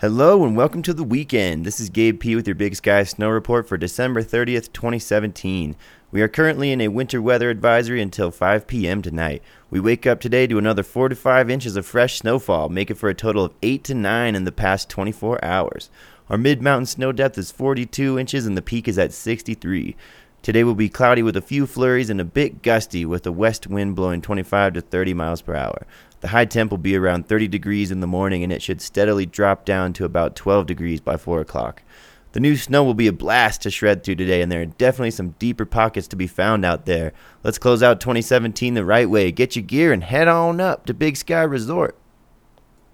Hello and welcome to the weekend. This is Gabe P with your Big Sky Snow Report for December 30th, 2017. We are currently in a winter weather advisory until 5 p.m. tonight. We wake up today to another 4 to 5 inches of fresh snowfall, making for a total of 8 to 9 in the past 24 hours. Our mid mountain snow depth is 42 inches and the peak is at 63. Today will be cloudy with a few flurries and a bit gusty with a west wind blowing 25 to 30 miles per hour. The high temp will be around 30 degrees in the morning and it should steadily drop down to about 12 degrees by 4 o'clock. The new snow will be a blast to shred through today, and there are definitely some deeper pockets to be found out there. Let's close out 2017 the right way. Get your gear and head on up to Big Sky Resort.